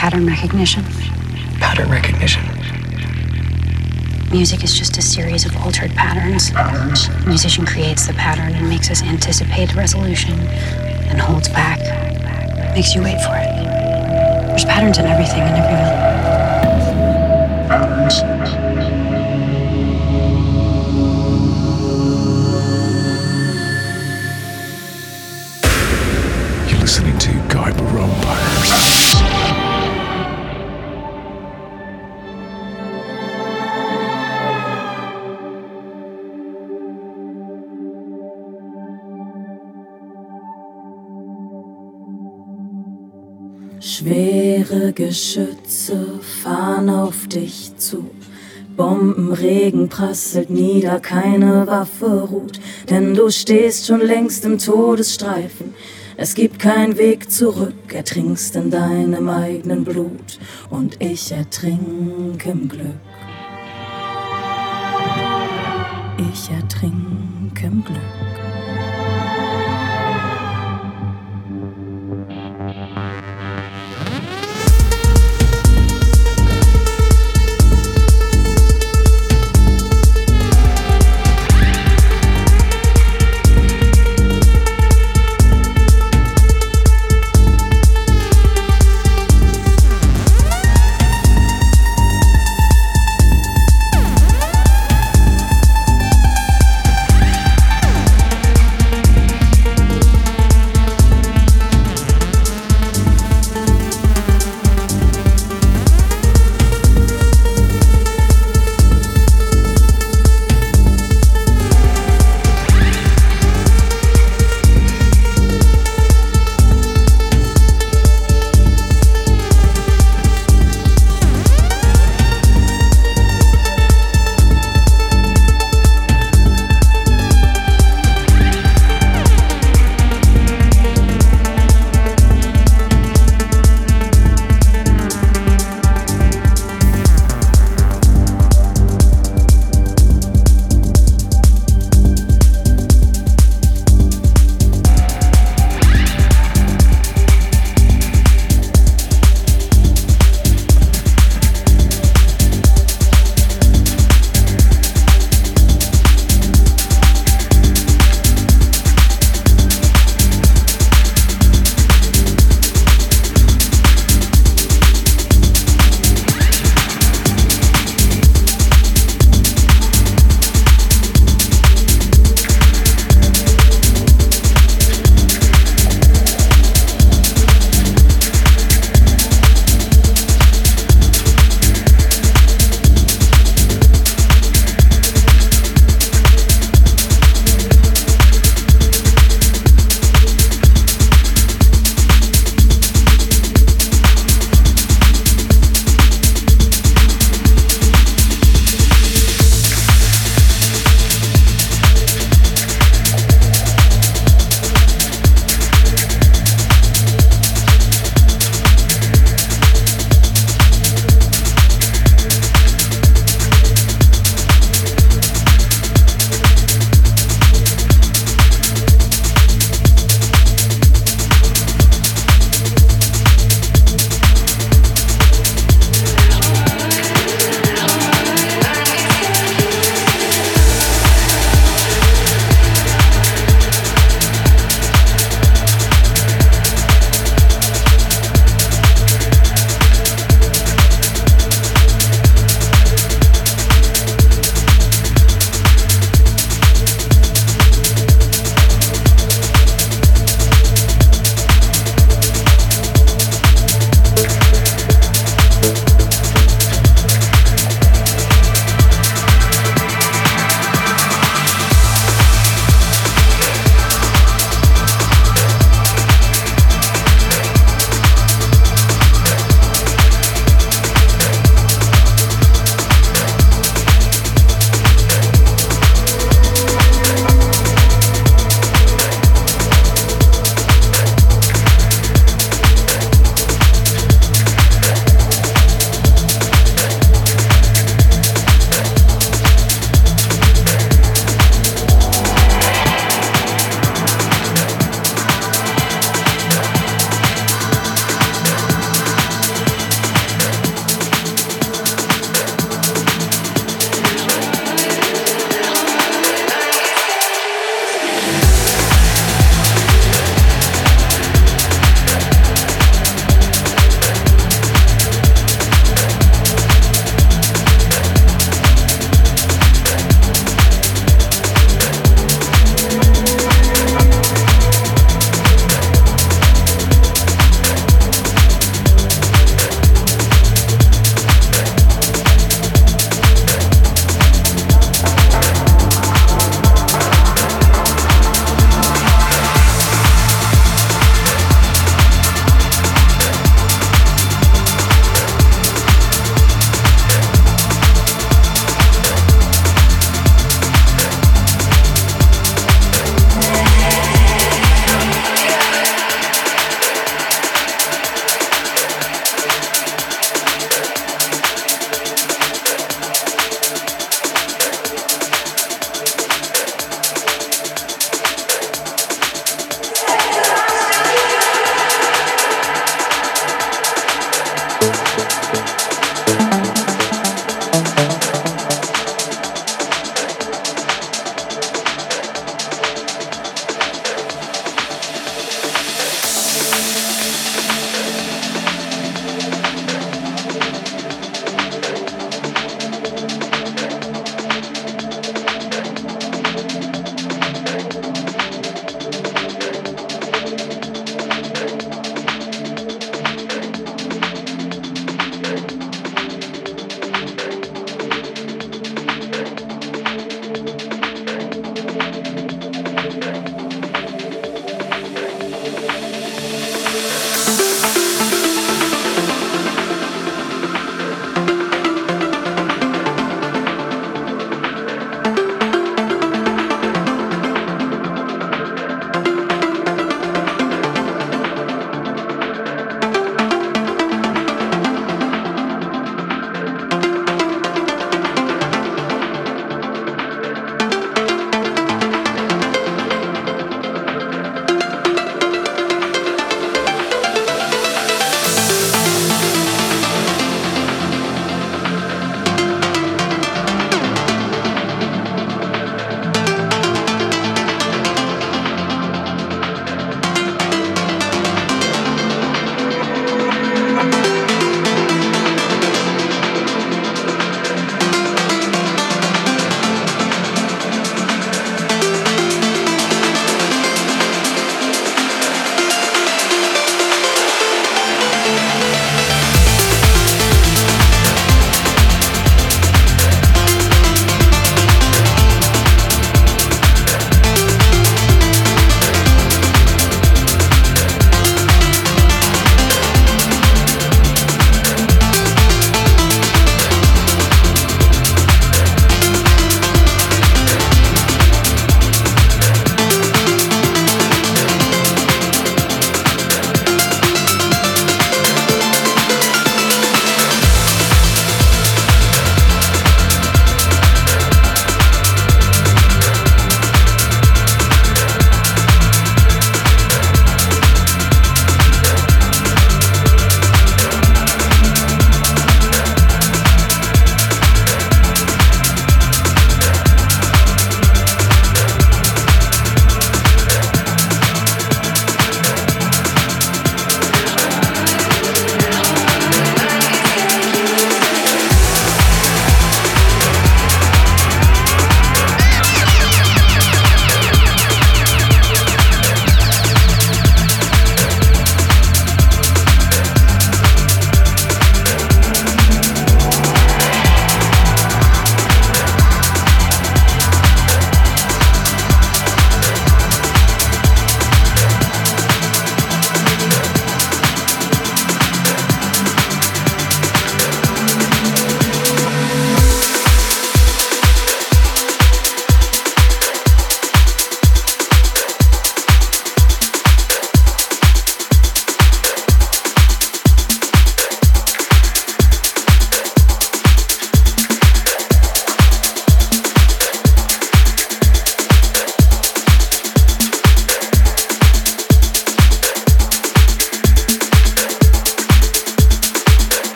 pattern recognition. Pattern recognition. Music is just a series of altered patterns. The musician creates the pattern and makes us anticipate resolution and holds back, makes you wait for it. There's patterns in everything and everyone. Patterns. You're listening to Guide Vampires. Schwere Geschütze fahren auf dich zu. Bombenregen prasselt nieder, keine Waffe ruht, denn du stehst schon längst im Todesstreifen. Es gibt keinen Weg zurück, ertrinkst in deinem eigenen Blut und ich ertrink im Glück. Ich ertrink im Glück.